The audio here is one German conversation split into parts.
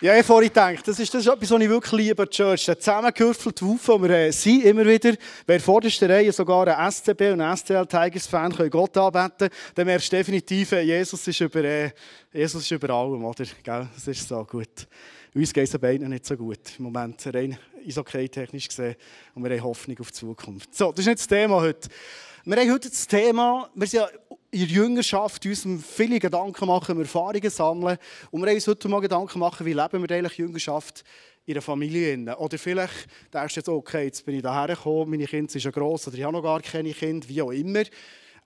Ja, ich habe vorhin gedacht, das ist, das etwas, was ich wirklich liebe, Church. Der zusammengehüpfelte Haufen, wir äh, sind, immer wieder. Wer vor der Reihe sogar ein SCB und ein STL Tigers Fan können Gott anbeten, dann merkst du definitiv, äh, Jesus ist über, äh, Jesus ist über allem, oder? Das ist so gut. Uns geht es beiden nicht so gut im Moment, rein isokay-technisch gesehen. Und wir haben Hoffnung auf die Zukunft. So, das ist nicht das Thema heute. Wir haben heute das Thema, wir sind ja in der Jüngerschaft uns viele Gedanken machen, Erfahrungen sammeln. Und wir uns heute mal Gedanken machen, wie leben wir eigentlich Jüngerschaft in der Familie. Oder vielleicht denkst du jetzt, okay, jetzt bin ich hierher gekommen, meine Kinder sind schon gross oder ich habe noch gar keine Kinder, wie auch immer.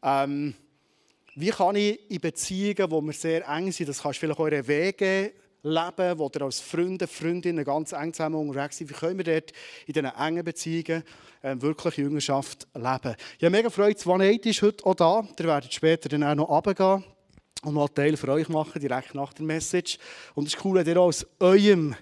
Ähm, wie kann ich in Beziehungen, wo wir sehr eng sind, das kannst du vielleicht eure Wege leben, wo ihr als Freunde, Freundinnen ganz eng zusammen unterwegs sind, wie können wir dort in diesen engen Beziehungen äh, wirklich Jüngerschaft leben? Ich habe mega Freude, 2 ist heute auch da. Ihr werdet später dann auch noch runtergehen und noch einen Teil für euch machen, direkt nach der Message. Und es ist cool, wenn ihr aus eurem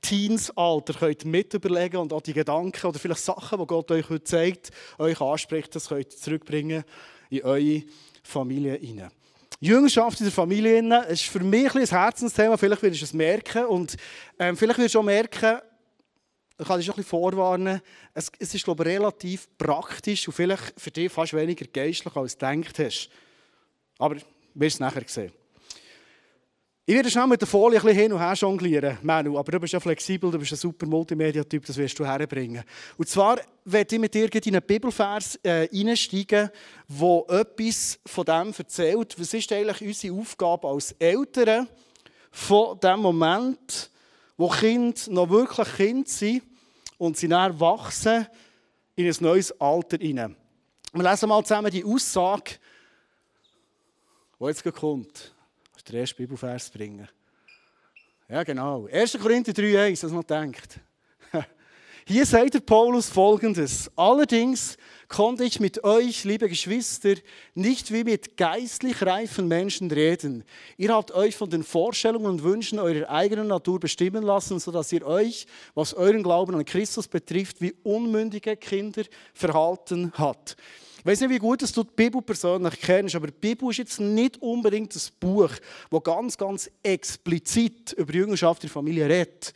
Teensalter könnt mit überlegen und auch die Gedanken oder vielleicht Sachen, die Gott euch heute zeigt, euch anspricht, das könnt ihr zurückbringen in eure Familie hinein. Jüngerschaft in der Familie ist für mich ein Herzensthema. Vielleicht wirst du es merken. Und ähm, vielleicht wirst du auch merken, ich kann dich schon ein bisschen vorwarnen, es, es ist glaube ich, relativ praktisch und vielleicht für dich fast weniger geistlich, als du gedacht hast. Aber wirst es nachher sehen. Ich werde schnell mit der Folie ein bisschen hin und her jonglieren, Manu, aber du bist ja flexibel, du bist ein super Multimedia-Typ, das wirst du herbringen. Und zwar werde ich mit dir in einen Bibelvers äh, einsteigen, der etwas von dem erzählt. Was ist eigentlich unsere Aufgabe als Eltern von dem Moment, wo Kinder noch wirklich Kind sind und sie dann wachsen in ein neues Alter hinein. Wir lesen mal zusammen die Aussage, die jetzt kommt den ersten Bibelvers bringen. Ja, genau. 1. Korinther 3,1, was man denkt. Hier sagt der Paulus folgendes. Allerdings konnte ich mit euch, liebe Geschwister, nicht wie mit geistlich reifen Menschen reden. Ihr habt euch von den Vorstellungen und Wünschen eurer eigenen Natur bestimmen lassen, sodass ihr euch, was euren Glauben an Christus betrifft, wie unmündige Kinder verhalten habt. Ich weiß nicht, wie gut du die Bibel persönlich kennst, aber die Bibel ist jetzt nicht unbedingt das Buch, das ganz, ganz explizit über Jüngerschaft in der Familie redet.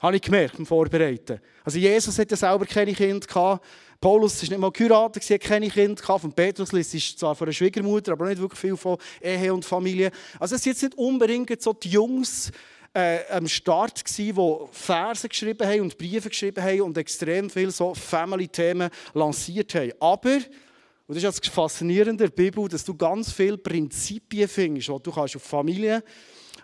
Habe ich gemerkt beim Vorbereiten. Also Jesus hatte ja selber keine Kinder gehabt. Paulus war nicht mal geheiratet, hat keine Kinder gehabt. Von Petrus ist zwar von der Schwiegermutter, aber nicht wirklich viel von Ehe und Familie. Also es sind jetzt nicht unbedingt so die Jungs, äh, am Start, die Verse geschrieben haben und Briefe geschrieben haben und extrem viele so Family-Themen lanciert haben. Aber, und das ist das Faszinierende der Bibel, dass du ganz viele Prinzipien findest, die du kannst auf Familie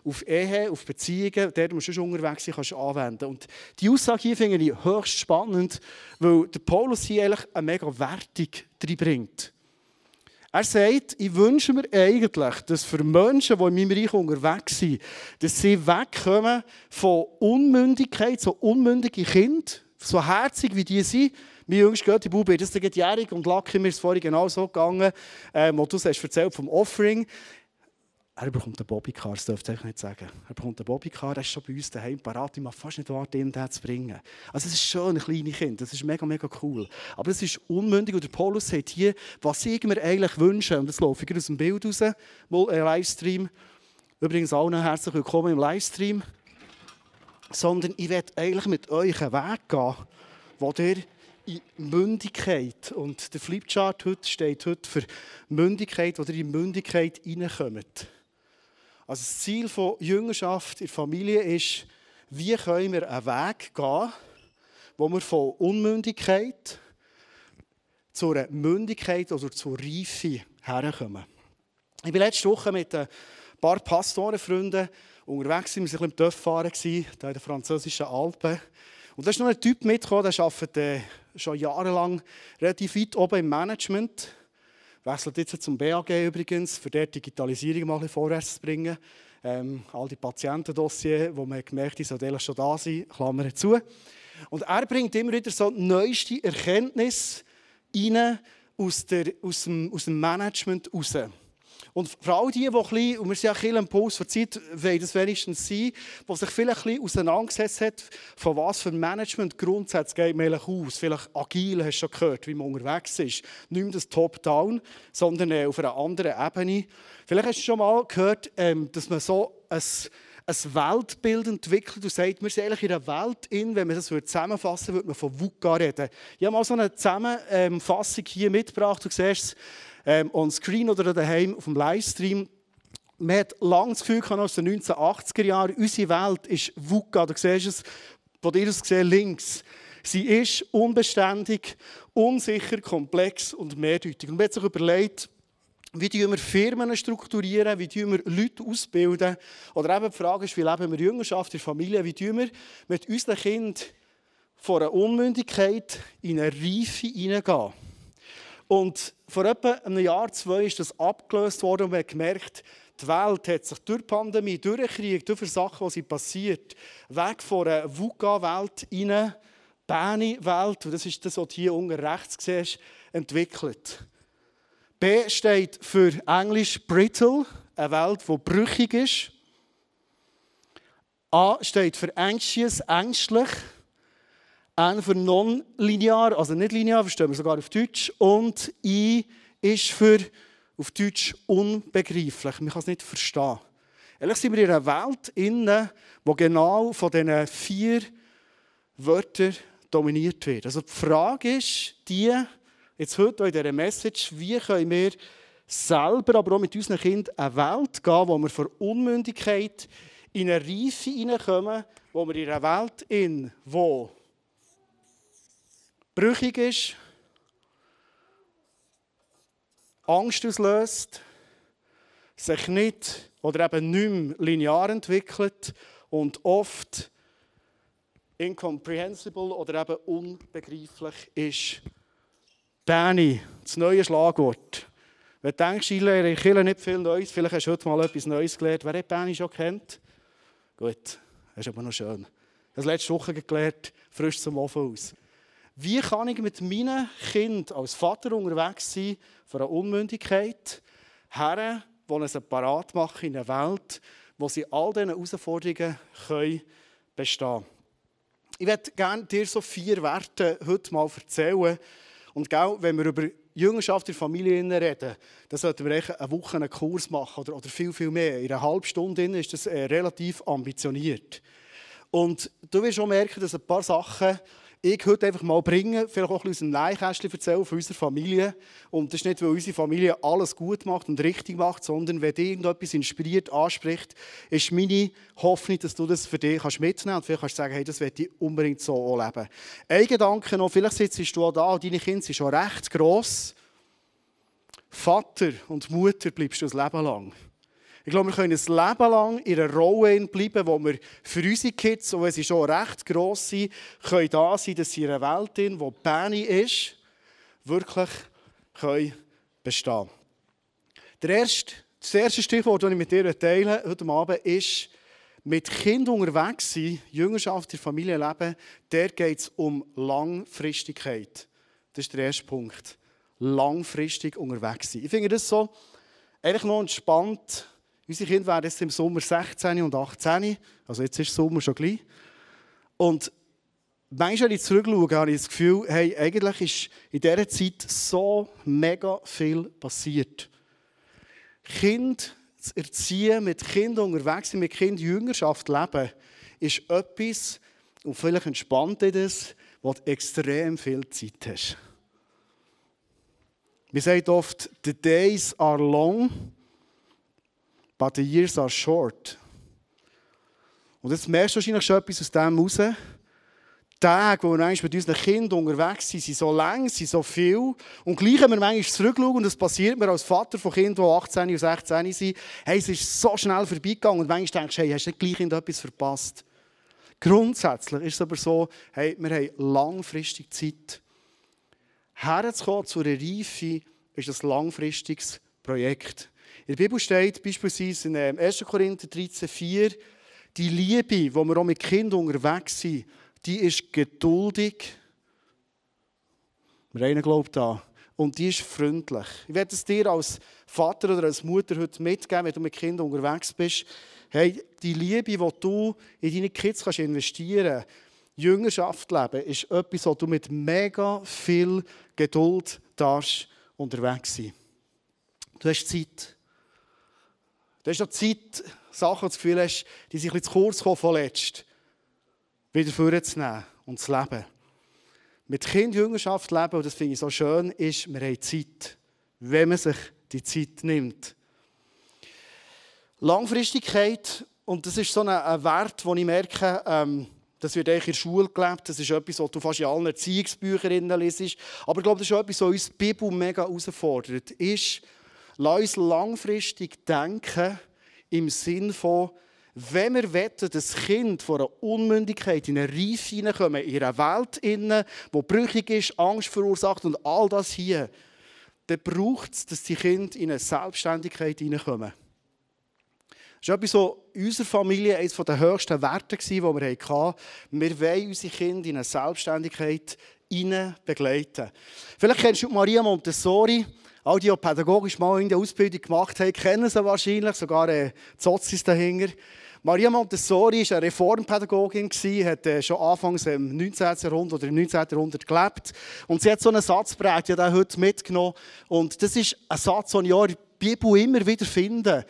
auf Ehe, auf Beziehungen, der du schon unterwegs sein kannst anwenden. Und die Aussage hier finde ich höchst spannend, weil der Paulus hier eigentlich eine mega Wertung bringt. Er sagt, ich wünsche mir eigentlich, dass für Menschen, die in meinem Reich unterwegs sind, dass sie wegkommen von Unmündigkeit, so unmündige Kinder, so herzig wie die sind. Mein jüngster Götti Bube, das ist jährig und Lucky, mir ist vorhin genau so gegangen, ähm, wo du hast erzählt vom Offering. Er bekommt einen Bobbycar, das dürfte ich nicht sagen. Er bekommt einen Bobbycar, er ist schon bei uns daheim parat. Ich mag fast nicht warten, ihn zu bringen. Also es ist schon ein kleines Kind, das ist mega, mega cool. Aber es ist unmündig und der Paulus sagt hier, was ich mir eigentlich wünsche, und das laufe ich aus dem Bild raus, mal ein Livestream. Übrigens allen herzlich willkommen im Livestream. Sondern ich werde eigentlich mit euch einen Weg gehen, wo ihr in Mündigkeit, und der Flipchart heute steht heute für Mündigkeit, wo ihr in Mündigkeit reinkommt. Also das Ziel von Jüngerschaft in der Familie ist, wie können wir einen Weg gehen, wo wir von Unmündigkeit zu einer Mündigkeit oder zur Reife herkommen. Ich war letzte Woche mit ein paar Pastorenfreunden unterwegs, wir waren ein bisschen fahren in den französischen Alpen. Und da ist noch ein Typ mitgekommen, der arbeitet äh, schon jahrelang relativ weit oben im Management. Wechselt jetzt zum BAG übrigens, für die Digitalisierung mal vorwärts zu bringen. Ähm, all die Patientendossiers, wo man gemerkt hat, sollen schon da sein, Klammern zu. Und er bringt immer wieder so neueste Erkenntnisse rein aus, der, aus, dem, aus dem Management raus. Und vor allem die, die ein bisschen, und wir sind ja ein bisschen Puls der Zeit, wollen das wenigstens sein, die sich vielleicht ein bisschen auseinandergesetzt hat, von was für Management Grundsätze geht man aus. Vielleicht agil, hast du schon gehört, wie man unterwegs ist. Nicht mehr das Top-Down, sondern auf einer anderen Ebene. Vielleicht hast du schon mal gehört, ähm, dass man so ein ein Weltbild entwickelt und sagt, wir sind eigentlich in einer Welt in, wenn man das zusammenfassen würde, würde man von VUCA reden. Ich habe mal so eine Zusammenfassung hier mitgebracht. Du siehst es ähm, on screen oder daheim auf dem Livestream. Man hat lange das Gefühl aus den 1980er Jahren, unsere Welt ist VUCA. Du siehst es von dir aus gesehen links. Sie ist unbeständig, unsicher, komplex und mehrdeutig. Und man hat sich überlegt, wie wir Firmen strukturieren, wie wir Leute ausbilden. Oder eben die Frage ist, wie leben wir Jüngerschaft in der Familie, wie wir mit unseren Kindern von einer Unmündigkeit in eine Reife hineingehen. Und vor etwa einem Jahr, zwei, ist das abgelöst worden und man hat gemerkt, die Welt hat sich durch die Pandemie, durch den Krieg, durch die Sachen, die passiert, weg von einer VUCA-Welt in eine Bäni-Welt, und das ist das, was du hier unten rechts siehst, entwickelt. B steht für Englisch brittle, eine Welt, die brüchig ist. A steht für anxious, ängstlich. N für non-linear, also nicht linear, verstehen wir sogar auf Deutsch. Und I ist für auf Deutsch unbegreiflich. Man kann es nicht verstehen. Ehrlich sind wir in einer Welt, inne, die genau von diesen vier Wörtern dominiert wird. Also die Frage ist, die, jetzt heute in dieser Message, wie können wir selber, aber auch mit unseren Kindern eine Welt gehen, wo wir von Unmündigkeit in eine Reife hineinkommen, wo wir in einer Welt in, wo brüchig ist, Angst auslöst, sich nicht oder eben nicht mehr linear entwickelt und oft incomprehensible oder eben unbegreiflich ist. Bernie, das neue Schlagwort. Wenn du denkst, ich lehre in nicht viel Neues, vielleicht hast du heute mal etwas Neues gelernt. Wer hat Bernie schon kennt? Gut, das ist aber noch schön. Das letzte Woche gelernt, frisch zum Ofen aus. Wie kann ich mit meinem Kind als Vater unterwegs sein von einer Unmündigkeit her, wo sie parat machen in einer Welt, wo sie all diesen Herausforderungen können bestehen können? Ich würde gerne dir so vier Werte heute mal erzählen. Und gell, wenn wir über Jüngerschaft in der Familie reden, dann sollten wir eine Woche einen Kurs machen oder, oder viel, viel mehr. In einer halben Stunde ist das äh, relativ ambitioniert. Und du wirst schon merken, dass ein paar Sachen ich heute einfach mal bringen, vielleicht auch ein bisschen aus dem Neinkästchen erzählen von unserer Familie. Und das ist nicht, weil unsere Familie alles gut macht und richtig macht, sondern wenn dich irgendetwas inspiriert, anspricht, ist meine Hoffnung, dass du das für dich kannst mitnehmen kannst. Und vielleicht kannst du sagen, hey, das möchte ich unbedingt so auch leben. Ein Gedanke noch, vielleicht sitzt du auch da und deine Kinder sind schon recht gross. Vater und Mutter bleibst du das Leben lang. Ich glaube, wir können ein Leben lang in einer Rolle bleiben, wo wir für unsere Kids, wenn sie schon recht gross sind, können da sein, dass sie in einer Welt sind, wo Benny ist, wirklich können bestehen Der erste, Das erste Stichwort, das ich mit dir teile heute Abend, ist, mit Kindern unterwegs sein, Jüngerschaft in Familienleben, der geht es um Langfristigkeit. Das ist der erste Punkt. Langfristig unterwegs sein. Ich finde das so eigentlich noch entspannt, Unsere Kinder werden jetzt im Sommer 16 und 18. Also jetzt ist Sommer schon gleich. Und manchmal, wenn ich zurückschaue, habe ich das Gefühl, hey, eigentlich ist in dieser Zeit so mega viel passiert. Kind zu erziehen, mit Kindern unterwegs sein, mit Kind Jüngerschaft leben, ist etwas, und vielleicht entspannt in das, wo du extrem viel Zeit hast. Wir sagen oft, the days are long, but the years are short. Und jetzt merkst du wahrscheinlich schon etwas aus dem raus. Die Tage, wo wir mit unseren Kindern unterwegs sind, sind so lang, sind so viel. Und gleich, wenn wir manchmal zurückschauen, und das passiert mir als Vater von Kindern, die 18 und 16 sind, hey, es ist so schnell vorbeigegangen. Und manchmal denkst du, hey, hast du nicht gleich etwas verpasst? Grundsätzlich ist es aber so, hey, wir haben langfristig Zeit. Herzukommen zu einer Reife ist ein langfristiges Projekt. In der Bibel steht beispielsweise in 1. Ähm, Korinther 13,4, die Liebe, die wir auch mit Kindern unterwegs sind, die ist geduldig. Wir einen glaubt da. Und die ist freundlich. Ich werde es dir als Vater oder als Mutter heute mitgeben, wenn du mit Kindern unterwegs bist. Hey, die Liebe, die du in deine Kids kannst investieren kannst, Jüngerschaft leben, ist etwas, wo du mit mega viel Geduld darfst unterwegs sein. Du hast Zeit. Du hast noch Zeit, Sachen das Gefühl hast, die sich ein bisschen zu kurz kommen von wieder vorzunehmen und zu leben. Mit Kind Jüngerschaft leben, und das finde ich so schön, ist, wir haben Zeit, wenn man sich die Zeit nimmt. Langfristigkeit, und das ist so ein, Wert, wo ich merke, ähm, das wird eigentlich in der Schule gelebt. Das ist etwas, was du fast in allen Erziehungsbüchern liest. Aber ich glaube, das ist etwas, was uns die Bibel mega herausfordert. Ist, lass uns langfristig denken im Sinn von, wenn wir wetten, dass Kind von einer Unmündigkeit in eine Reife hineinkommen, in eine Welt, die brüchig ist, Angst verursacht und all das hier, dann braucht es, dass die Kinder in eine Selbstständigkeit hineinkommen. Das ist etwas, was in unserer Familie eines der höchsten Werte war, die wir hatten. Wir wollen unsere Kinder in eine Selbstständigkeit begleiten. Vielleicht kennst du Maria Montessori. All die, die pädagogisch mal in der Ausbildung gemacht haben, kennen sie wahrscheinlich, sogar äh, Zozis dahinter. Maria Montessori war eine Reformpädagogin, hat äh, schon anfangs im 19. Jahrhundert oder im 19. Jahrhundert gelebt. Und sie hat so einen Satz geprägt, habe heute mitgenommen. Und das ist ein Satz, den ich auch in der Bibel immer wieder finde.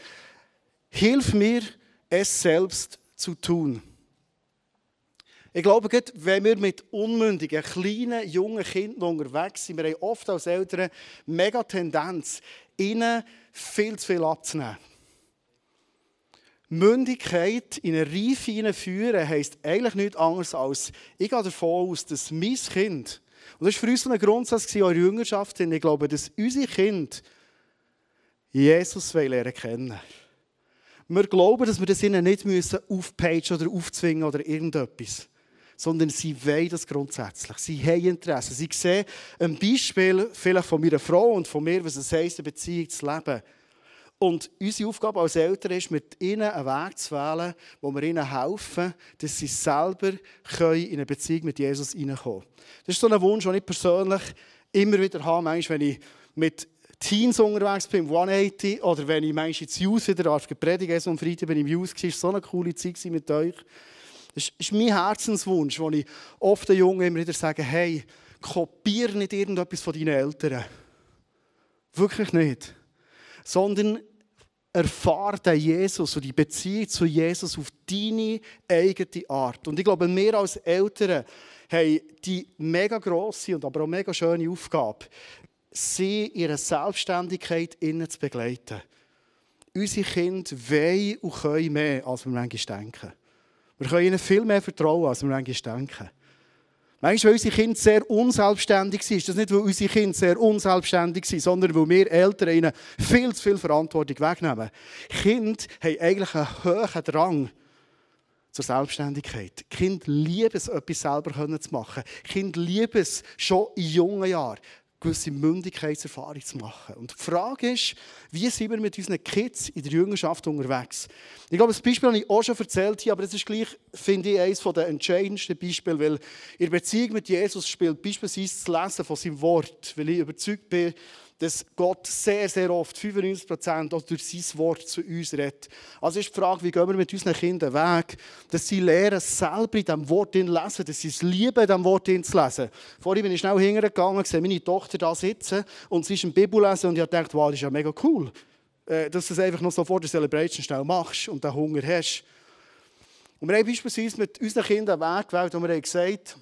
Hilf mir, es selbst zu tun. Ich glaube, wenn wir mit unmündigen, kleinen, jungen Kindern unterwegs sind, wir haben oft als Eltern mega Tendenz, ihnen viel zu viel abzunehmen. Mündigkeit in eine Reife hineinführen heisst eigentlich nichts anderes als, ich gehe davon aus, dass mein Kind, und das war für uns ein Grundsatz in eurer Jüngerschaft, ich glaube, dass unsere Kinder Jesus lernen kennen Wir glauben, dass wir das ihnen nicht aufpeitschen oder aufzwingen oder irgendetwas sondern sie wollen das grundsätzlich. Sie haben Interesse. Sie sehen ein Beispiel vielleicht von meiner Frau und von mir, was es heisst, eine Beziehung zu leben. Und unsere Aufgabe als Eltern ist, mit ihnen einen Weg zu wählen, wo wir ihnen helfen, dass sie selber in eine Beziehung mit Jesus hineinkommen können. Das ist so ein Wunsch, den ich persönlich immer wieder habe, manchmal, wenn ich mit Teens unterwegs bin, im 180, oder wenn ich manchmal ins Youth wieder predigen so am Freitag bin ich im Youth, war so eine coole Zeit mit euch. Das ist mein Herzenswunsch, wo ich oft den Jungen immer wieder sage, hey, kopiere nicht irgendetwas von deinen Eltern. Wirklich nicht. Sondern erfahre den Jesus und die Beziehung zu Jesus auf deine eigene Art. Und ich glaube, wir als Eltern haben die mega grosse und aber auch mega schöne Aufgabe, sie in ihrer Selbstständigkeit innen zu begleiten. Unsere Kinder wollen und können mehr, als wir manchmal denken. Wir können ihnen viel mehr vertrauen, als wir manchmal denken. Manchmal, weil unsere Kinder sehr unselbstständig sind, ist das nicht, weil unsere Kinder sehr unselbstständig sind, sondern weil wir Eltern ihnen viel zu viel Verantwortung wegnehmen. Kinder haben eigentlich einen hohen Drang zur Selbstständigkeit. Kinder lieben es, etwas selber zu machen. Kinder lieben es, schon in jungen Jahren gewisse Mündigkeitserfahrung zu machen. Und die Frage ist, wie sind wir mit unseren Kids in der Jüngerschaft unterwegs? Ich glaube, das Beispiel habe ich auch schon erzählt hier, aber das ist gleich, finde ich, eines der entscheidendsten Beispiele, weil in der Beziehung mit Jesus spielt beispielsweise das Lesen von seinem Wort, weil ich überzeugt bin, dass Gott sehr, sehr oft, 95 Prozent, auch durch sein Wort zu uns redet. Also ist die Frage, wie gehen wir mit unseren Kindern weg, dass sie lernen, selber in diesem Wort lesen, dass sie es lieben, in diesem Wort zu lesen. Vorhin bin ich schnell hingegangen, sehe meine Tochter da sitzen und sie ist im Bibel lesen und ich dachte, wow, das ist ja mega cool, äh, dass du es einfach noch so vor der Celebration schnell machst und den Hunger hast. Und wir haben beispielsweise mit unseren Kindern einen Weg gewählt, wo wir haben gesagt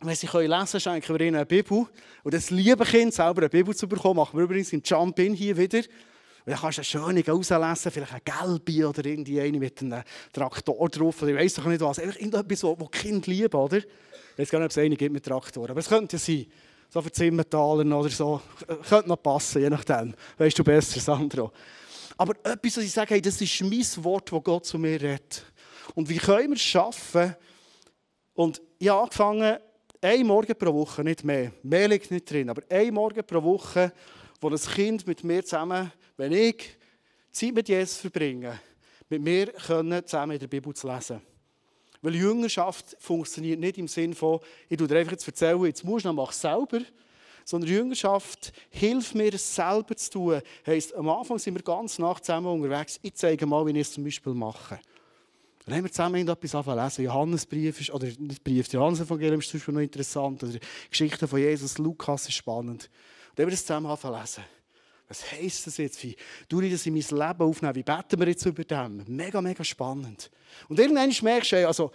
wenn sie lesen können, schenken wir ihnen eine Bibel. Und das liebe Kind, selber eine Bibel zu bekommen, machen wir übrigens im Jump-In hier wieder. Und dann kannst du eine schöne rauslesen, vielleicht eine gelbe oder irgendwie eine mit einem Traktor drauf. Oder ich weiß doch nicht was. Irgendetwas, was die Kinder lieben, oder? Ich weiß gar nicht, ob es eine gibt mit Traktor. Aber es könnte sein. So für Zimmertaler oder so. Könnte noch passen, je nachdem. Weißt du besser, Sandro. Aber etwas, was ich sage, hey, das ist mein Wort, das Gott zu mir redet. Und wie können wir es schaffen? Und ich habe angefangen, ein Morgen pro Woche, nicht mehr, mehr liegt nicht drin, aber ein Morgen pro Woche, wo das Kind mit mir zusammen, wenn ich Zeit mit Jesus verbringe, mit mir können, zusammen in der Bibel zu lesen. Weil Jüngerschaft funktioniert nicht im Sinne von, ich tue dir einfach jetzt erzählen, jetzt musst du, dann mach es selber. Sondern Jüngerschaft hilft mir, es selber zu tun. Heißt, am Anfang sind wir ganz nach zusammen unterwegs. Ich zeige mal, wie ich es zum Beispiel mache. Dann haben wir zusammen etwas anfangen lesen. Johannesbrief ist, oder nicht Brief, Johannes-Evangelium ist zum Beispiel noch interessant. Oder Geschichten von Jesus, Lukas ist spannend. Und dann haben wir das zusammen lesen. was heisst das jetzt? Wie tue ich das in mein Leben aufnehmen? Wie beten wir jetzt über dem? Mega, mega spannend. Und irgendwann merkst du, also,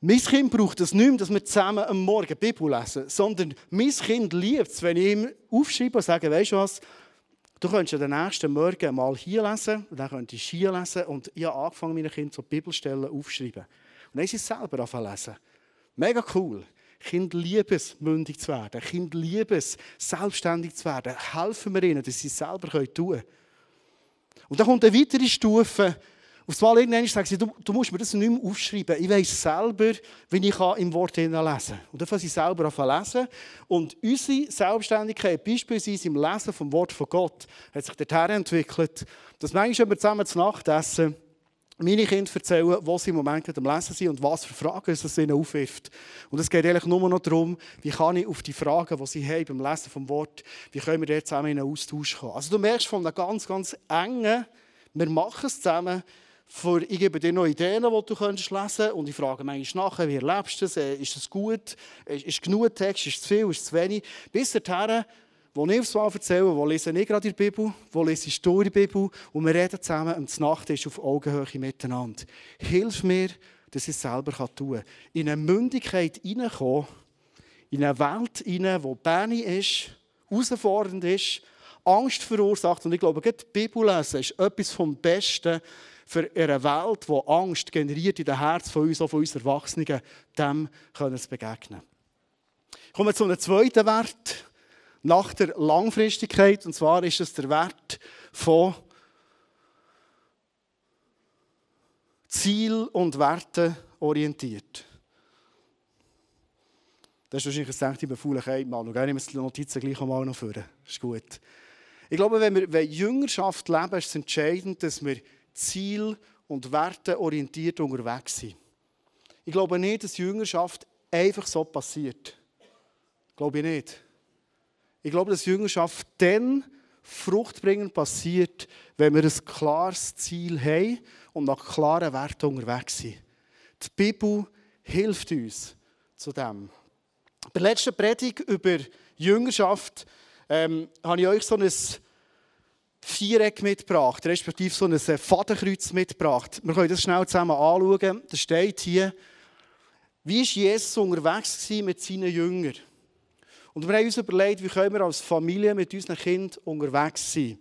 mein Kind braucht es nicht mehr, dass wir zusammen am Morgen Bibel lesen, sondern mein Kind liebt es, wenn ich ihm aufschreibe und sage, weißt du was, du könntest ja den nächsten Morgen mal hier lesen und dann könntest du hier lesen und ich habe angefangen, meine Kinder so Bibelstellen aufzuschreiben. Und dann ist sie selber anfangen lesen. Mega cool. Kind lieben es, mündig zu werden. Kind lieben es, selbstständig zu werden. Helfen wir ihnen, dass sie es selber tun können. Und dann kommt eine weitere Stufe. Auf einmal irgendwann sagen sie, du, du musst mir das nicht mehr aufschreiben. Ich weiß selber, wie ich im Wort lesen kann. Und dann sie selber an lesen. Und unsere Selbstständigkeit, beispielsweise im Lesen vom Wort von Gott, hat sich dorthin entwickelt, dass manchmal, wir zusammen zu Nacht essen, meine Kinder erzählen, was sie im Moment am Lesen sind und was für Fragen es ihnen aufwirft. Und es geht eigentlich nur noch darum, wie kann ich auf die Fragen, die sie haben beim Lesen vom Wort, wie können wir dort zusammen in einen Austausch kommen. Also du merkst von einem ganz, ganz engen, wir machen es zusammen, für, ich gebe dir noch Ideen, die du könntest lesen. Kannst und ich frage manchmal nachher, wie erlebst du das, äh, ist das gut, ist, ist genug Text, ist es zu viel, ist es zu wenig, bis dahin, wo ich aufs Mal erzähle, wo lese ich gerade in der Bibel, wo lese ich durch die Bibel. Und wir reden zusammen und die Nacht ist auf Augenhöhe miteinander. Hilf mir, dass ich es selber tun kann. In eine Mündigkeit hineinkommen, in eine Welt hinein, die Benny ist, herausfordernd ist, Angst verursacht. Und ich glaube, die Bibel lesen ist etwas vom Besten für eine Welt, die Angst generiert in den Herzen von uns, auch von uns Erwachsenen, dem können wir begegnen. Kommen wir zu einem zweiten Wert nach der Langfristigkeit. Und zwar ist es der Wert von Ziel und Werte orientiert. Das ist wahrscheinlich ein Denken, Faulheit, Mann. Und gerne die Notizen gleich mal noch führen. Ist gut. Ich glaube, wenn wir wenn Jüngerschaft leben, ist es entscheidend, dass wir Ziel und Werte orientiert unterwegs sind. Ich glaube nicht, dass Jüngerschaft einfach so passiert. Glaube ich nicht. Ich glaube, dass Jüngerschaft dann fruchtbringend passiert, wenn wir ein klares Ziel haben und nach klaren Werten unterwegs sind. Die Bibel hilft uns zu dem. Bei der letzten Predigt über Jüngerschaft ähm, habe ich euch so ein Viereck mitgebracht, respektive so ein Fadenkreuz mitgebracht. Wir können das schnell zusammen anschauen. Da steht hier, wie war Jesus unterwegs mit seinen Jüngern? Und wir haben uns überlegt, wie können wir als Familie mit unseren Kindern unterwegs sein.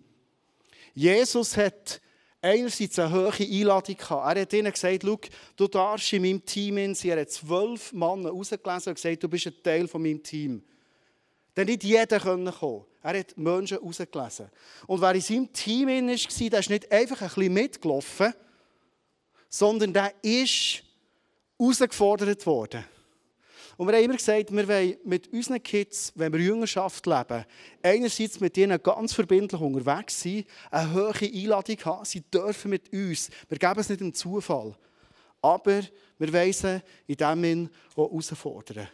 Jesus hat einerseits eine hohe Einladung gehabt. Er hat ihnen gesagt, du darfst in meinem Team sein. Er hat zwölf Männer rausgelesen und gesagt, du bist ein Teil von meinem Team. Denn nicht jeder konnte kommen. Er hat Menschen rausgelesen. Und wer in seinem Team war, der ist nicht einfach ein bisschen mitgelaufen, sondern der ist herausgefordert worden. Und wir haben immer gesagt, wir wollen mit unseren Kids, wenn wir Jüngerschaft leben, einerseits mit ihnen ganz verbindlich unterwegs sein, eine hohe Einladung haben, sie dürfen mit uns. Wir geben es nicht im Zufall. Aber wir sie in dem Sinn auch herausfordern.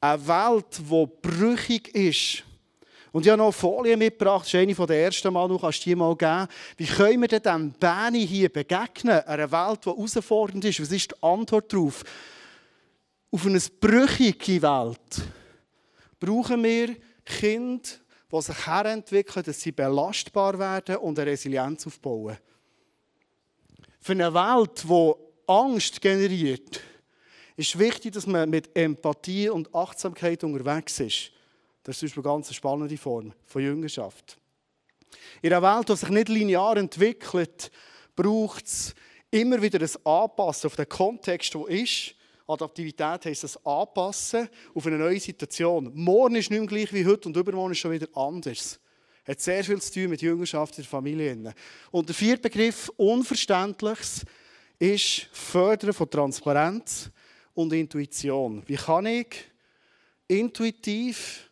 Eine Welt, die brüchig ist, und ich habe noch eine Folie mitgebracht, das ist eine der ersten Mal, du kannst die mal geben. Wie können wir denn dem Benny hier begegnen? Einer Welt, die herausfordernd ist. Was ist die Antwort darauf? auf eine brüchige Welt brauchen wir Kinder, die sich herentwickeln, dass sie belastbar werden und eine Resilienz aufbauen. Für eine Welt, die Angst generiert, ist wichtig, dass man mit Empathie und Achtsamkeit unterwegs ist. Das ist zum Beispiel eine ganz spannende Form von Jüngerschaft. In einer Welt, die sich nicht linear entwickelt, braucht es immer wieder ein Anpassen auf den Kontext, der ist Adaptivität heisst das Anpassen auf eine neue Situation. Morgen ist nicht mehr gleich wie heute und übermorgen ist schon wieder anders. Hat sehr viel zu tun mit Jüngerschaft in der Familie. Und der vierte Begriff, Unverständliches, ist Fördern von Transparenz und Intuition. Wie kann ich intuitiv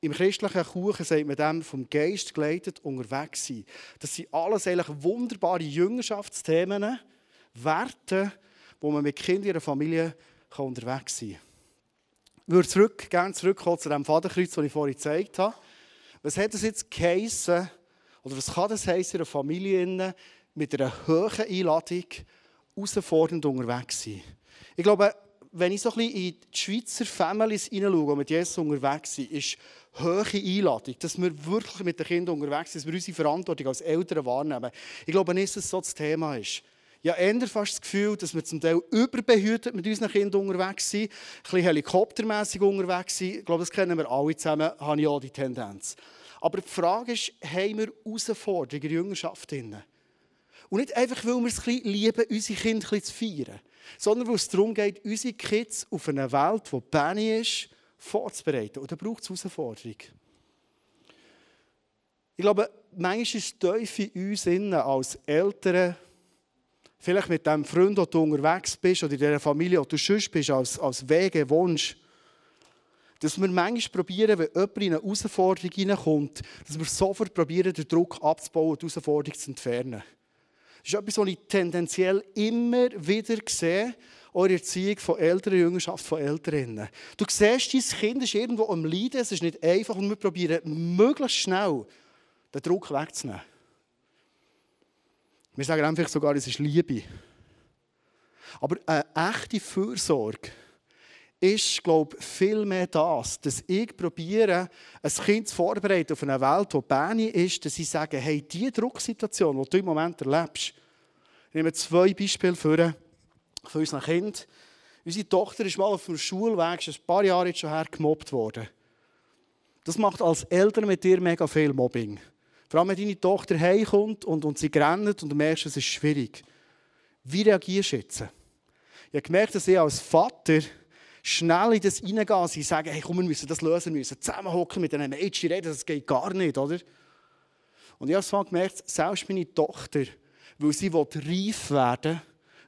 im christlichen Kuchen sagt man dem vom Geist geleitet unterwegs sein. Das sind alles eigentlich wunderbare Jüngerschaftsthemen, Werte, wo man mit Kindern in Familie unterwegs sein kann. Ich würde zurück, gerne zurückkommen zu dem Vaterkreuz, das ich vorhin gezeigt habe. Was hat das jetzt geheissen, oder was kann das heissen in einer Familie mit einer hohen Einladung herausfordernd unterwegs sein? Ich glaube, wenn ich so ein bisschen in die Schweizer Families hineinschaue, die mit Jesus unterwegs sind, ist hohe Einladung, dass wir wirklich mit den Kindern unterwegs sind, dass wir unsere Verantwortung als Eltern wahrnehmen. Ich glaube nicht, dass das so das Thema ist. Ja, ändert fast das Gefühl, dass wir zum Teil überbehütet mit unseren Kindern unterwegs sind, ein bisschen helikoptermässig unterwegs sind. Ich glaube, das kennen wir alle zusammen, habe ich auch die Tendenz. Aber die Frage ist, haben wir Herausforderungen in der Jüngerschaft? Und nicht einfach, weil wir es ein lieben, unsere Kinder ein zu feiern, sondern weil es darum geht, unsere Kids auf eine Welt, die Benny ist, vorzubereiten. Und da braucht es Herausforderungen. Ich glaube, manchmal ist es tief in uns innen als Eltern, vielleicht mit dem Freund, wo du unterwegs bist, oder in der Familie, wo du sonst bist, als, als Wege, Wunsch, dass wir manchmal probieren, wenn jemand in eine Herausforderung hineinkommt, dass wir sofort probieren, den Druck abzubauen und die Herausforderung zu entfernen. Das ist etwas, was ich tendenziell immer wieder sehe, der Erziehung von Eltern, Jüngerschaft von Eltern. Du siehst, dein Kind ist irgendwo am Leiden, es ist nicht einfach und wir probieren möglichst schnell den Druck wegzunehmen. Wir sagen einfach sogar, es ist Liebe. Aber eine echte Fürsorge ist, glaube ich, viel mehr das, dass ich probiere, ein Kind zu vorbereiten auf eine Welt, die Bäni ist, dass ich sage, hey, diese Drucksituation, die du im Moment erlebst, ich nehme zwei Beispiele für von unseren Kindern. Unsere Tochter ist mal auf dem Schulweg, schon ein paar Jahre jetzt schon her, gemobbt worden. Das macht als Eltern mit dir mega viel Mobbing. Vor allem, wenn deine Tochter heimkommt und, und sie rennt und du merkst, es ist schwierig. Wie reagierst du jetzt? Ich habe gemerkt, dass ich als Vater schnell in das reingehe und sage, hey, komm, wir müssen das lösen, wir müssen zusammenhocken mit einem Mädchen reden, das geht gar nicht, oder? Und ich habe gemerkt, selbst meine Tochter, weil sie reif werden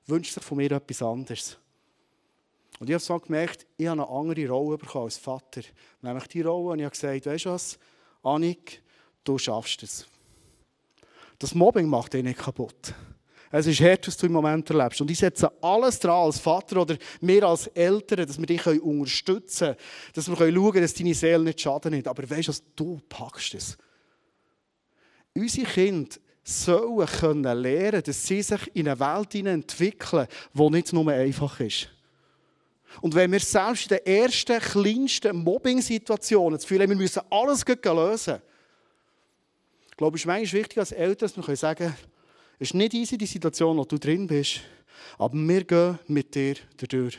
will, wünscht sich von mir etwas anderes. Und ich habe so gemerkt, ich habe eine andere Rolle bekommen als Vater. Nämlich die Rolle, und ich habe gesagt, weißt du was, Annik, du schaffst es. Das Mobbing macht dich nicht kaputt. Es ist hart, was du im Moment erlebst. Und ich setze alles dran, als Vater oder wir als Eltern, dass wir dich unterstützen können, dass wir schauen können, dass deine Seele nicht schaden nimmt. Aber weißt du, du packst es. Unsere Kinder sollen können lernen, dass sie sich in eine Welt entwickeln, die nicht nur einfach ist. Und wenn wir selbst in den ersten, kleinsten Mobbing-Situationen das Gefühl haben, wir müssen alles lösen, glaube ich, ist manchmal wichtig als Eltern, dass wir sagen können, es ist nicht easy, die Situation, wo du drin bist, aber wir gehen mit dir durch.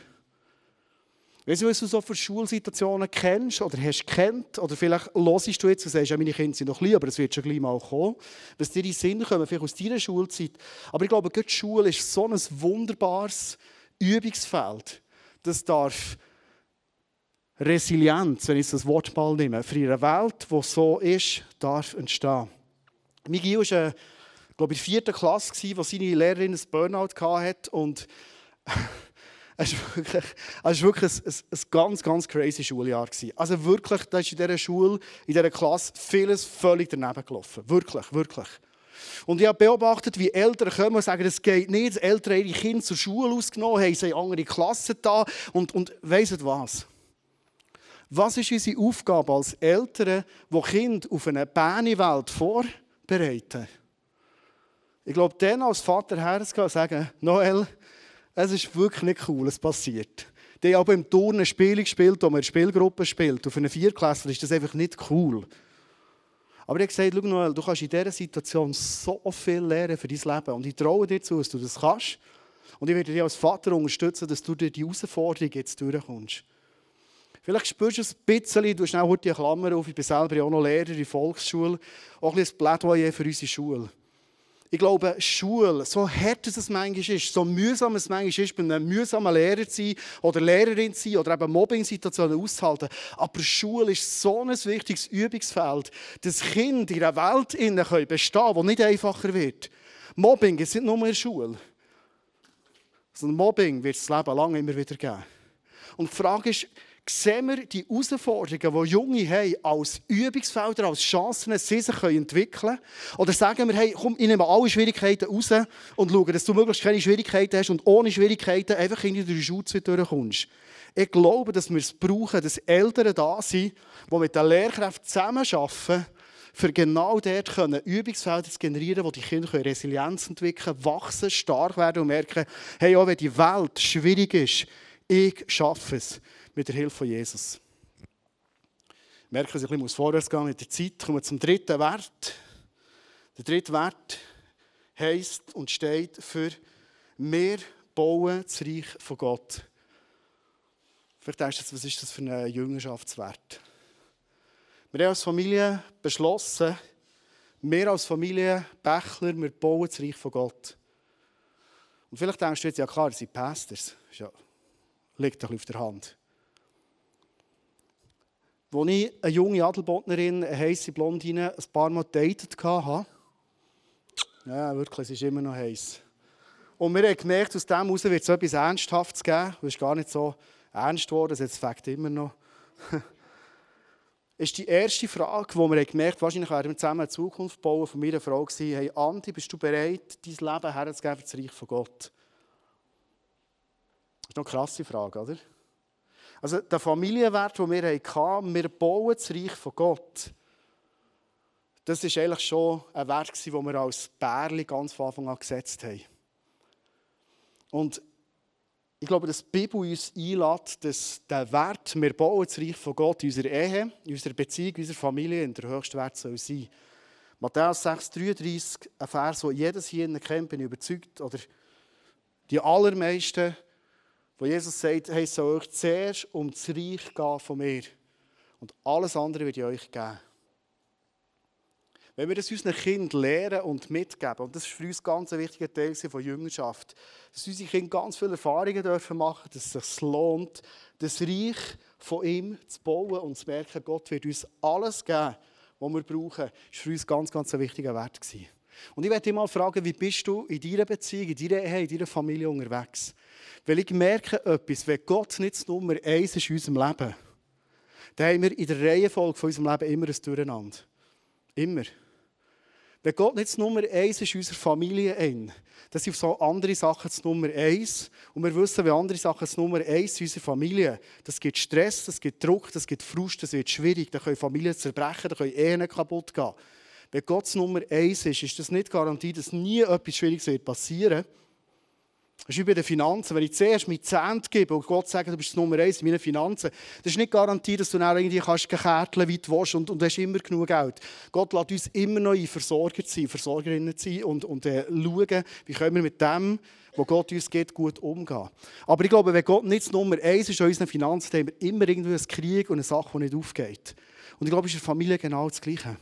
Weißt du, was du so für Schulsituationen kennst oder hast kennt, oder vielleicht hörst du jetzt und sagst, ja, meine Kinder sind noch klein, aber es wird schon gleich mal kommen, was dir in den Sinn kommen, vielleicht aus deiner Schulzeit. Aber ich glaube, die Schule ist so ein wunderbares Übungsfeld. Das darf Resilienz, wenn ich das Wort mal nehme, für eine Welt, die so ist, darf entstehen. Miguel ist ein glaube ich, in der vierten Klasse, wo seine Lehrerin ein Burnout hatte. Und es war wirklich, es war wirklich ein, ein, ganz, ganz crazy Schuljahr. Also wirklich, da ist in dieser Schule, in dieser Klasse vieles völlig daneben gelaufen. Wirklich, wirklich. Und ich habe beobachtet, wie Eltern kommen und sagen, es geht nicht. Eltern haben ihre Kinder zur Schule ausgenommen, haben sie andere Klassen da und, und weiss was. Was ist unsere Aufgabe als Eltern, die Kinder auf eine Bähnewelt vorbereiten? Ich glaube, dann als Vater herzugehen und sagen, Noel, es ist wirklich nicht cool, es passiert. Die haben im Turnen Spiele gespielt, wo man in Spielgruppe spielt. Auf einer Vierklässler ist das einfach nicht cool. Aber ich habe gesagt, schau Noel, du kannst in dieser Situation so viel lernen für dein Leben. Und ich traue dir zu, dass du das kannst. Und ich werde dich als Vater unterstützen, dass du durch die Herausforderung jetzt durchkommst. Vielleicht spürst du es ein bisschen, du hast auch die Klammer auf, ich bin selber auch noch Lehrer in der Volksschule, auch ein bisschen Plädoyer für unsere Schule. Ich glaube, Schule, so hart es manchmal ist, so mühsam es manchmal ist, bei einem mühsamen Lehrer zu sein oder Lehrerin zu sein oder eben Mobbing-Situationen auszuhalten. Aber Schule ist so ein wichtiges Übungsfeld, dass Kinder in einer Welt bestehen können, die nicht einfacher wird. Mobbing ist nicht nur in der Schule, sondern Mobbing wird das Leben lang immer wieder geben. Und die Frage ist, sehen wir die Herausforderungen, die Junge haben, als Übungsfelder, als Chancen, sie sich entwickeln können? Oder sagen wir, hey, komm, ich nehme alle Schwierigkeiten raus und schaue, dass du möglichst keine Schwierigkeiten hast und ohne Schwierigkeiten einfach in die Schulzeit durchkommst. Ich glaube, dass wir es brauchen, dass Eltern da sind, die mit den Lehrkräften zusammenarbeiten, für genau dort können Übungsfelder zu generieren, wo die Kinder Resilienz entwickeln, wachsen, stark werden und merken, hey, auch wenn die Welt schwierig ist, Ich schaffe es mit der Hilfe von Jesus. Ich merke, dass ich ein bisschen vorwärts gehen mit der Zeit. Kommen wir zum dritten Wert. Der dritte Wert heisst und steht für mehr bauen das Reich von Gott. Vielleicht denkst du, was ist das für ein Jüngerschaftswert? Wir haben als Familie beschlossen, wir als Familie Bächler, wir bauen das Reich von Gott. Und vielleicht denkst du jetzt, ja klar, das sind Pastors. Ja, liegt doch auf der Hand. Als ich eine junge Adelbodnerin, eine heisse Blondine, ein paar Mal datet hatte, ja, wirklich, es ist immer noch heiß. Und wir haben gemerkt, aus dem heraus wird es etwas Ernsthaftes geben. Es ist gar nicht so ernst geworden, es Fakt immer noch. ist die erste Frage, die wir gemerkt haben, wahrscheinlich werden wir zusammen eine Zukunft bauen, von meiner Frau war, hey Andi, bist du bereit, dein Leben herzugeben für das Reich von Gott? Das ist eine krasse Frage, oder? Also der Familienwert, den wir hatten, wir bauen das Reich von Gott, das war eigentlich schon ein Wert, den wir als Bärli ganz von Anfang an gesetzt haben. Und ich glaube, dass die Bibel uns einlädt, dass der Wert, wir bauen das Reich von Gott in unserer Ehe, in unserer Beziehung, in unserer Familie, in der höchste Wert soll sein. Matthäus 6,33, ein Vers, den jedes hier kennt, bin ich überzeugt, oder die allermeisten, wo Jesus sagt, hey, soll euch zuerst um das Reich gehen von mir und alles andere wird ich euch geben. Wenn wir das unseren Kindern lehren und mitgeben, und das ist für uns ganz ein wichtiger Teil von Jüngerschaft, dass unsere Kinder ganz viele Erfahrungen dürfen machen, dass es sich lohnt, das Reich von ihm zu bauen und zu merken, Gott wird uns alles geben, was wir brauchen, ist für uns ganz, ganz ein wichtiger Wert gewesen. Und ich werde dich mal fragen, wie bist du in deiner Beziehung, in deiner Ehe, in deiner Familie unterwegs? Weil ich merke etwas, wenn Gott nicht das Nummer eins ist in unserem Leben, dann haben wir in der Reihenfolge von unserem Leben immer ein Durcheinander. Immer. Wenn Gott nicht das Nummer eins ist in unserer Familie, ein, dann sind so andere Sachen das Nummer eins. Und wir wissen, wenn andere Sachen das Nummer eins in unserer Familie, das gibt Stress, das gibt Druck, das gibt Frust, das wird schwierig, dann können Familien zerbrechen, dann können Ehen kaputt gehen. Wenn Gott Nummer eins ist, ist das nicht garantiert, dass nie etwas Schwieriges passieren wird. Das ist wie bei den Finanzen. Wenn ich zuerst mit Zehnt gebe und Gott sagt, du bist Nummer eins in meinen Finanzen, das ist nicht garantiert, dass du dann irgendwie kannst Kärtchen weit willst und, und hast immer genug Geld. Gott lässt uns immer noch ein Versorger sein, Versorgerinnen sein und, und äh, schauen, wie können wir mit dem, was Gott uns gibt, gut umgehen. Aber ich glaube, wenn Gott nicht Nummer eins ist in unseren Finanzen, haben wir immer irgendwie einen Krieg und eine Sache, die nicht aufgeht. Und ich glaube, es ist in der Familie genau das Gleiche.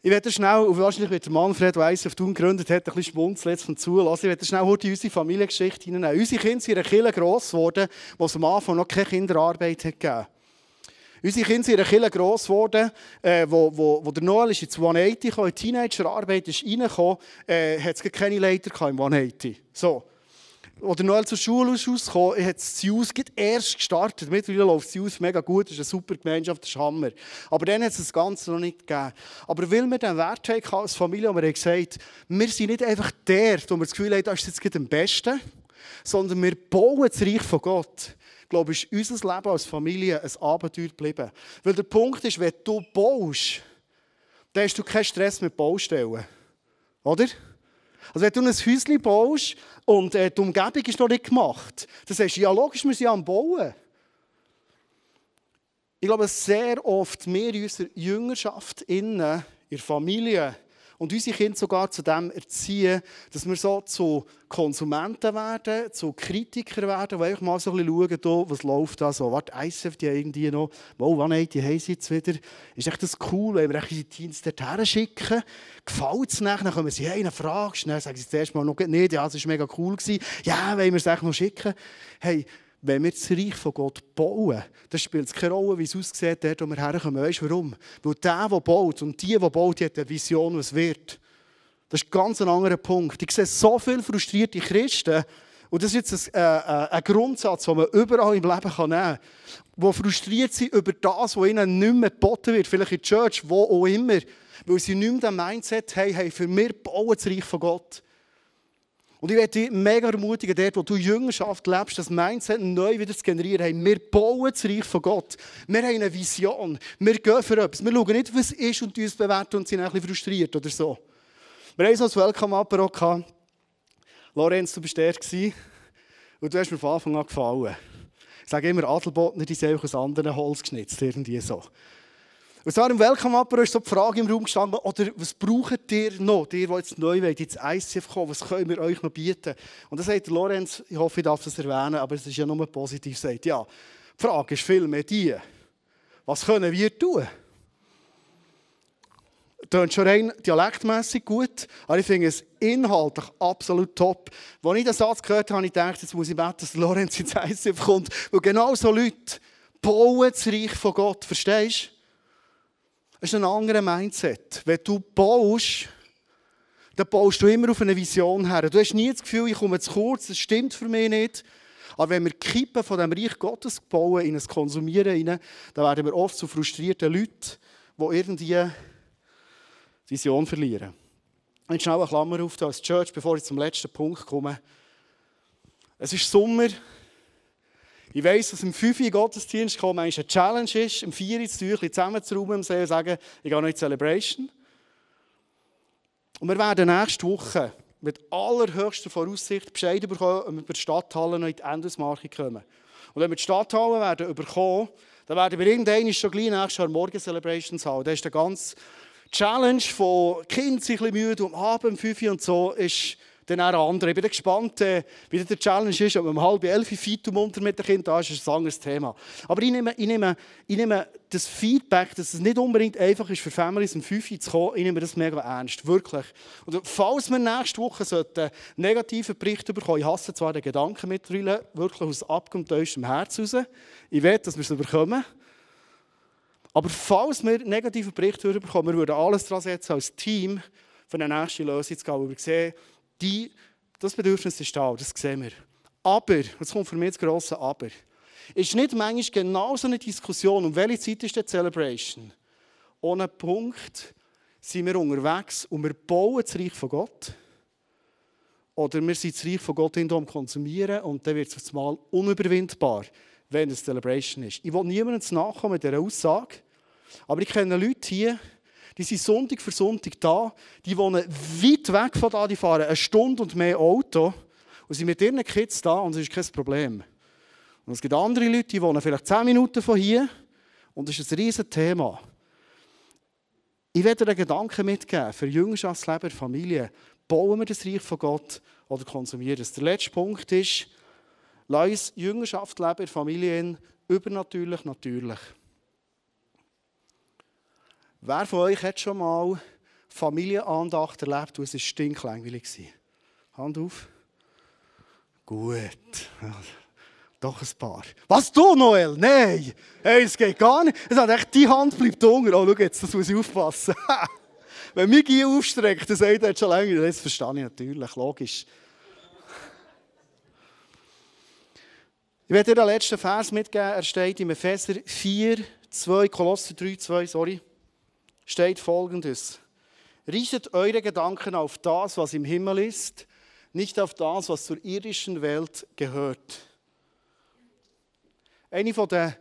Ich werde schnell, und wahrscheinlich wird der Manfred, der auf Thun gegründet hat, ein bisschen schmunzeln jetzt vom Zulassen. Ich werde schnell heute in unsere Familiengeschichte hineinnehmen. Unsere Kinder sind in einer Kirche gross geworden, wo es am Anfang noch keine Kinderarbeit hat gegeben Unsere Kinder sind in einer Kirche gross geworden, äh, wo, wo, wo der Noel ist ins 180 kam, in die Teenagerarbeit ist reingekommen, äh, hat es keine Leiter im 180. So oder Noel zur Schule rausgekommen, hat das Jus erst gestartet. Mittlerweile läuft das Jus mega gut, das ist eine super Gemeinschaft, das ist Hammer. Aber dann hat es das Ganze noch nicht gegeben. Aber weil wir den Wert haben als Familie, haben wir gesagt, wir sind nicht einfach der, wo wir das Gefühl haben, das ist jetzt am besten, sondern wir bauen das Reich von Gott. Ich glaube, ist unser Leben als Familie ein Abenteuer geblieben. Weil der Punkt ist, wenn du baust, dann hast du keinen Stress mit Baustellen. Oder? Also wenn du ein Häuschen baust und äh, die Umgebung ist noch nicht gemacht, dann sagst du, ja logisch, wir sind am Bauen. Ich glaube, sehr oft wir in unserer Jüngerschaft innen, in der Familie, und unsere Kinder sogar zu dem erziehen, dass wir so zu Konsumenten werden, zu Kritikern werden, die einfach mal so ein bisschen schauen, was läuft da so. Warte, ISF, die irgendwie noch, oh, wann haben die haben jetzt wieder? Ist echt das cool, wenn wir die Teams dorthin schicken? Gefällt es nicht? Dann kommen sie, hey, eine Frage, dann sagen sie zuerst mal noch nicht, ja, es war mega cool. Ja, wollen wir es echt noch schicken? Hey, wenn wir das Reich von Gott bauen, dann spielt es keine Rolle, wie es aussieht, dort, wo wir herkommen. Weißt du warum? Weil der, der baut und die, die baut, die hat eine Vision, was wird. Das ist ein ganz anderer Punkt. Ich sehe so viele frustrierte Christen, und das ist jetzt ein, äh, ein Grundsatz, den man überall im Leben nehmen kann, die frustriert sind über das, was ihnen nicht mehr geboten wird, vielleicht in der Church, wo auch immer, weil sie nicht mehr das Mindset haben, hey, für mich bauen das Reich von Gott. Und ich werde dich mega ermutigen, dort, wo du Jüngerschaft lebst, das Mindset neu wieder zu generieren. Hey, wir bauen das Reich von Gott. Wir haben eine Vision. Wir gehen für etwas. Wir schauen nicht, was ist und uns bewerten und sind ein bisschen frustriert oder so. Wir haben so ein Welcome-Apero gehabt. Lorenz, du bist der gewesen. Und du hast mir von Anfang an gefallen. Ich sage immer, Adelbotner, die sind aus anderen Holz geschnitzt, irgendwie so. Und zwar im Welcome-Apero ist so die Frage im Raum gestanden, oder was braucht ihr noch, ihr, die jetzt neu wollt, ins ICF kommen, was können wir euch noch bieten? Und dann sagt Lorenz, ich hoffe, ich darf das erwähnen, aber es ist ja nur positiv, sagt, ja, die Frage ist vielmehr die, was können wir tun? Tönt schon rein dialektmässig gut, aber ich finde es inhaltlich absolut top. Als ich den Satz gehört habe, habe ich gedacht, jetzt muss ich beten, dass Lorenz ins ICF kommt. Weil genau so Leute bauen das Reich von Gott. Verstehst du? Das ist ein anderer Mindset. Wenn du baust, dann baust du immer auf eine Vision her. Du hast nie das Gefühl, ich komme zu kurz, das stimmt für mich nicht. Aber wenn wir kippen von dem Reich Gottes bauen in ein Konsumieren dann werden wir oft zu frustrierten Leuten, die irgendwie Vision verlieren. Ich schnell eine Klammer auf als Church, bevor ich zum letzten Punkt komme. Es ist Sommer. Ich weiss, dass im 5 Uhr Gottesdienst kommen eine Challenge ist, im 4 Uhr das Tüchlein zusammenzuräumen und zu sagen, ich gehe noch in die Celebration. Und wir werden nächste Woche mit allerhöchster Voraussicht Bescheid bekommen, ob wir bei der Stadthalle noch in die Endesmarke kommen. Und wenn wir die Stadthalle werden bekommen, dann werden wir irgendwann schon gleich nächstes Jahr Morgen Celebrations haben. Das ist der ganze Challenge von Kind sich ein müde um Abend, 5 Uhr und so, ist dann auch andere. Ich bin gespannt, äh, wie der Challenge ist, ob man um halb elf fit munter mit den Kindern da ist, ist ein anderes Thema. Aber ich nehme, ich, nehme, ich nehme das Feedback, dass es nicht unbedingt einfach ist, für Families um 5 Uhr zu kommen, ich nehme das mega ernst, wirklich. Und falls wir nächste Woche sollten negative Berichte bekommen, ich hasse zwar den Gedanken mittlerweile, wirklich aus abgrundtiefstem Herz raus, ich will, dass wir es bekommen, aber falls wir negative Berichte bekommen, wir würden alles daran setzen, als Team für eine nächste Lösung zu gehen. Wir sehen, die, das Bedürfnis ist da, das sehen wir. Aber, jetzt kommt für mich das grosse Aber, ist nicht manchmal genau so eine Diskussion, um welche Zeit ist die Celebration? Ohne Punkt sind wir unterwegs und wir bauen das Reich von Gott. Oder wir sind das Reich von Gott in Konsumieren und dann wird es mal unüberwindbar, wenn es Celebration ist. Ich will niemandem nachkommen mit dieser Aussage, aber ich kenne Leute hier, die sind Sonntag für Sonntag da, die wohnen weit weg von da, die fahren eine Stunde und mehr Auto und sind mit ihren Kids da und es ist kein Problem. Und es gibt andere Leute, die wohnen vielleicht 10 Minuten von hier und das ist ein riesiges Thema. Ich werde dir einen Gedanken mitgeben für Jüngerschaftsleben, Familie. Bauen wir das Reich von Gott oder konsumieren es? Der letzte Punkt ist, lass uns Jüngerschaft leben in Familien übernatürlich, natürlich. Wer von euch hat schon mal Familienandacht erlebt, wo es war? Hand auf. Gut. Doch ein paar. Was du, Noel? Nein! Hey, es geht gar nicht. Es hat echt, die Hand bleibt unter. Oh, schau jetzt, das muss ich aufpassen. Wenn mich hier aufstreckt, dann sagt er schon länger. Das verstehe ich natürlich, logisch. Ich werde dir den letzten Vers mitgeben. Er steht im Epheser 4, 2, Kolosser 3, 2, sorry steht folgendes. Richtet eure Gedanken auf das, was im Himmel ist, nicht auf das, was zur irdischen Welt gehört. Eine der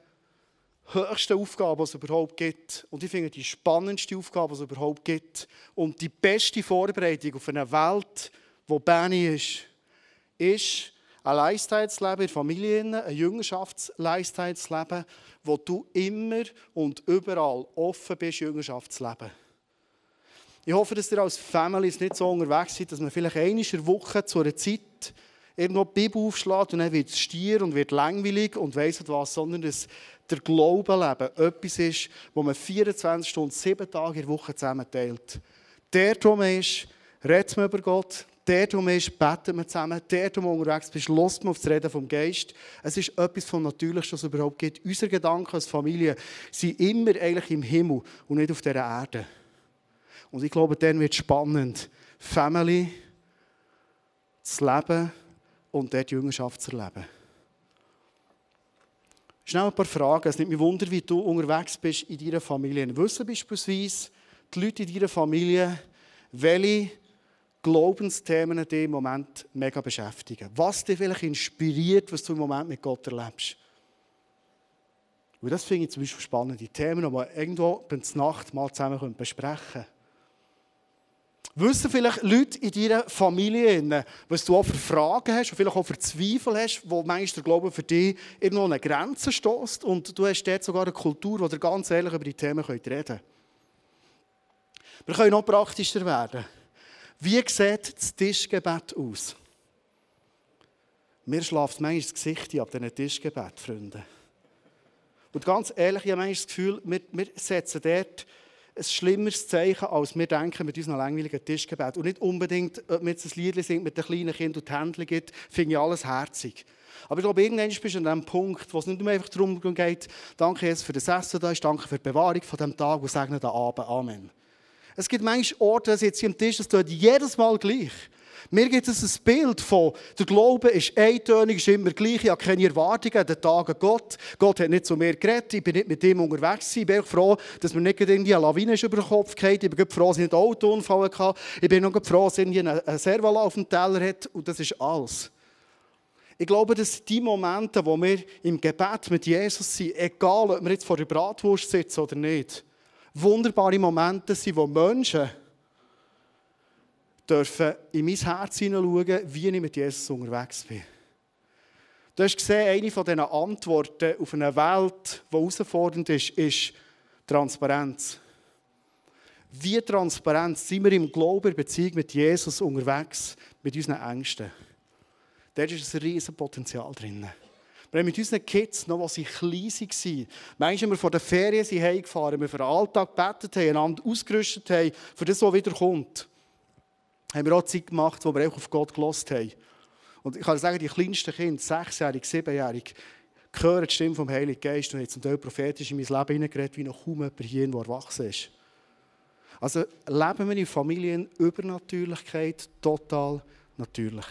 höchsten Aufgaben, die es überhaupt gibt, und ich finde die spannendste Aufgabe, die es überhaupt gibt, und die beste Vorbereitung auf eine Welt, die Benny ist, ist ein Lifestyle-Leben in Familien, ein Jüngerschaftslifestyle-Leben, wo du immer und überall offen bist, Jüngerschaft zu leben. Ich hoffe, dass ihr als Families nicht so unterwegs seid, dass man vielleicht einmal Woche zu einer Zeit irgendwo die Bibel aufschlägt und dann wird es stier und wird langweilig und weiss nicht was, sondern dass der Glaubenleben etwas ist, wo man 24 Stunden, sieben Tage in der Woche zusammenteilt. Der, wo man ist, redet man über Gott, Dort, wo man ist, beten wir zusammen. Dort, wo man unterwegs bist, lässt man auf das Reden vom Geist. Es ist etwas vom Natürlichsten, was es überhaupt gibt. Unsere Gedanken als Familie sind immer eigentlich im Himmel und nicht auf dieser Erde. Und ich glaube, dann wird es spannend, Family zu leben und dort Jüngerschaft zu erleben. Schnell ein paar Fragen. Es nimmt mich Wunder, wie du unterwegs bist in deiner Familie. Wissen beispielsweise die Leute in deiner Familie, welche Glaubensthemen dich im Moment mega beschäftigen. Was dich vielleicht inspiriert, was du im Moment mit Gott erlebst. Und das finde ich zum Beispiel spannende Themen, die wir irgendwo bei Nacht mal zusammen besprechen können. Wissen vielleicht Leute in deiner Familie, was du auch für Fragen hast und vielleicht auch für Zweifel hast, wo manchmal der Glaube für dich irgendwo an eine Grenze stößt und du hast dort sogar eine Kultur, wo ihr ganz ehrlich über die Themen reden könnt. Wir können noch praktischer werden. Wie sieht das Tischgebet aus? Mir schläft manchmal das Gesicht ab diesen Tischgebet, Freunde. Und ganz ehrlich, ich habe manchmal das Gefühl, wir, wir setzen dort ein schlimmeres Zeichen, als wir denken mit unserem langweiligen Tischgebet. Und nicht unbedingt, ob wir jetzt ein Lied singt mit den kleinen Kindern und die Hände gibt, finde ich alles herzig. Aber ich glaube, irgendwann bist du an dem Punkt, wo es nicht mehr einfach darum geht, danke Jesus für das Essen da ist, danke für die Bewahrung von diesem Tag und segne den Abend. Amen. Es gibt manchmal Orte, das jetzt hier am Tisch, das tut jedes Mal gleich. Mir gibt es ein Bild von, der Glaube ist eintönig, ist immer gleich, ich habe keine Erwartungen an den Tagen Gott. Gott hat nicht zu mir geredet, ich bin nicht mit ihm unterwegs Ich bin froh, dass mir nicht irgendwie eine Lawine über den Kopf geht. Ich bin froh, dass ich nicht einen Autounfall hatte. Ich bin noch froh, dass er einen Servala auf dem Teller hat und das ist alles. Ich glaube, dass die Momente, wo wir im Gebet mit Jesus sind, egal ob wir jetzt vor der Bratwurst sitzen oder nicht, wunderbare Momente sind, wo Menschen dürfen in mein Herz hineinschauen, wie ich mit Jesus unterwegs bin. Du hast gesehen, eine von diesen Antworten auf eine Welt, die herausfordernd ist, ist Transparenz. Wie transparent sind wir im Glauben, in Beziehung mit Jesus unterwegs, mit unseren Ängsten? Da ist ein riesiges Potenzial drin. Wir haben mit unseren Kids, noch als sie klein waren, manchmal wir vor der Ferien sind heimgefahren, wir für den Alltag gebetet haben, einander ausgerüstet haben, für das, was wieder kommt haben wir auch Zeit gemacht, wo wir auch auf Gott gelost haben. Und ich kann sagen, die kleinsten Kinder, sechsjährig, siebenjährig, hören die Stimme vom Heiligen Geist und haben zum Teil prophetisch in mein Leben hineingeredet, wie noch kaum jemand hier, der erwachsen ist. Also leben wir in Familien Übernatürlichkeit total natürlich.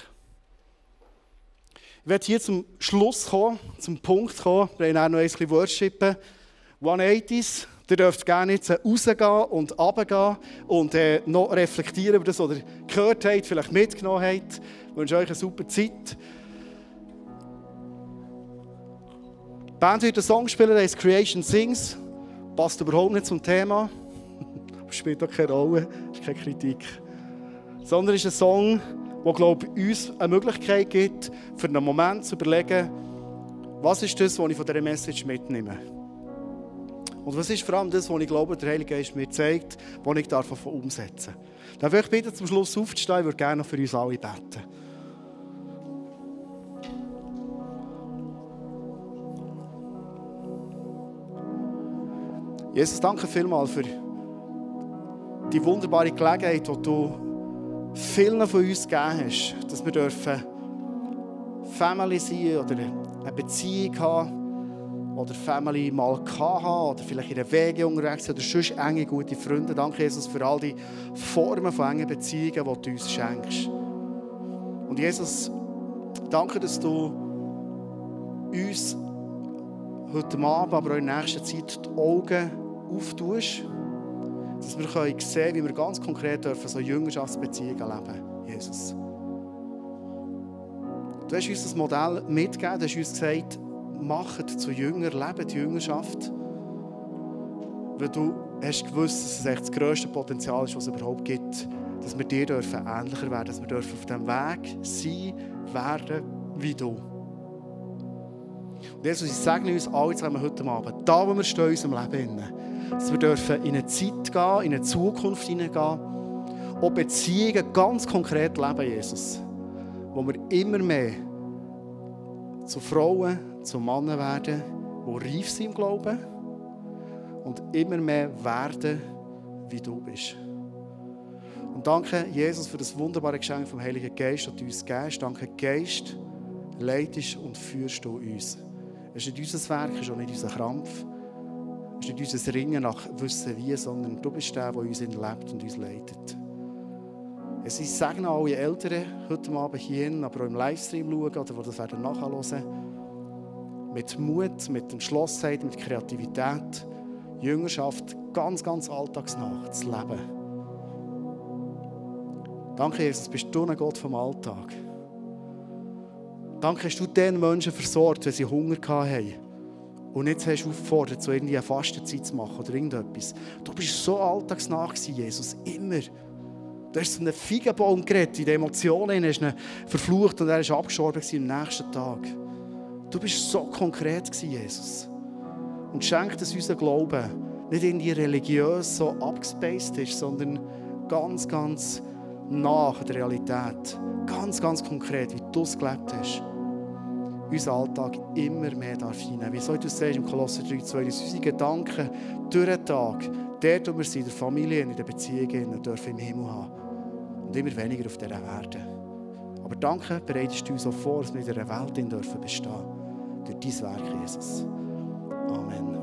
Ich werde hier zum Schluss kommen, zum Punkt kommen. Wir haben auch noch ein bisschen Worshipen. 180s, Ihr dürft gerne jetzt rausgehen und runtergehen und äh, noch reflektieren über das, was ihr gehört habt, vielleicht mitgenommen habt. Ich wünsche euch eine super Zeit. Die Band wird einen Song spielen, der heißt Creation Sings. Passt überhaupt nicht zum Thema. Spielt auch keine Rolle, ist keine Kritik. Sondern ist ein Song, der, glaube uns eine Möglichkeit gibt, für einen Moment zu überlegen, was ist das, was ich von dieser Message mitnehme. Und was ist vor allem das, was ich glaube, der Heilige Geist mir zeigt, was ich darf umsetzen darf? Darf ich bitte zum Schluss aufzustehen? Ich würde gerne für uns alle beten. Jesus, danke vielmals für die wunderbare Gelegenheit, die du vielen von uns gegeben hast, dass wir dürfen Family sein oder eine Beziehung haben oder Family mal haben oder vielleicht in der Wege unterwegs oder sonst enge, gute Freunde. Danke, Jesus, für all die Formen von engen Beziehungen, die du uns schenkst. Und Jesus, danke, dass du uns heute Abend, aber auch in nächster Zeit die Augen auftust, dass wir sehen können, wie wir ganz konkret dürfen, so Jüngerschaftsbeziehungen leben, Jesus. Du hast uns das Modell mitgegeben, du hast uns gesagt, macht zu Jünger, lebt die Jüngerschaft. Weil du hast gewusst, dass es echt das grösste Potenzial ist, was es überhaupt gibt. Dass wir dir dürfen ähnlicher werden, dass wir dürfen auf dem Weg sein, werden wie du. Und Jesus, ich sage uns alle zusammen heute Abend, da wo wir stehen in unserem Leben, dass wir dürfen in eine Zeit gehen, in eine Zukunft hineingehen, auch Beziehungen ganz konkret leben, Jesus. Wo wir immer mehr zu Frauen, zu Männern werden, die reif sind im Glauben und immer mehr werden, wie du bist. Und danke, Jesus, für das wunderbare Geschenk vom Heiligen Geist, das du uns gibst. Danke, Geist, leitest und führst du uns. Es ist nicht unser Werk, es ist auch nicht unser Krampf. Es ist nicht unser Ringen nach Wissen wie, sondern du bist der, der uns lebt und uns leitet. Es ist Segen alle Eltern heute Abend hier, aber auch im Livestream schauen oder die das werden nachhören. Mit Mut, mit Entschlossenheit, mit Kreativität, Jüngerschaft ganz, ganz alltagsnah zu leben. Danke, Jesus, bist du ein Gott vom Alltag. Danke, hast du den Menschen versorgt, wenn sie Hunger hatten. Und jetzt hast du aufgefordert, so irgendwie eine Fastenzeit zu machen oder irgendetwas. Du bist so alltagsnah Jesus, immer. Du hast von einem Feigenbaum geredet, in den Emotionen hast ihn verflucht und er ist abgestorben am nächsten Tag. Du bist so konkret Jesus. Und schenk, dass unser Glaube nicht irgendwie religiös so abgespaced ist, sondern ganz, ganz nach der Realität. Ganz, ganz konkret, wie du es gelebt hast. Unser Alltag immer mehr darf. Wie soll du sagst im Kolosser 3,2, dass unsere Gedanken durch den Tag, dort, wo wir sind, in der Familie, in den Beziehungen, dürfen im Himmel haben. Und immer weniger auf dieser Erde. Aber danke, bereitest du uns auch vor, dass wir in dieser Welt bestehen dürfen. Durch dein Werk, Jesus. Amen.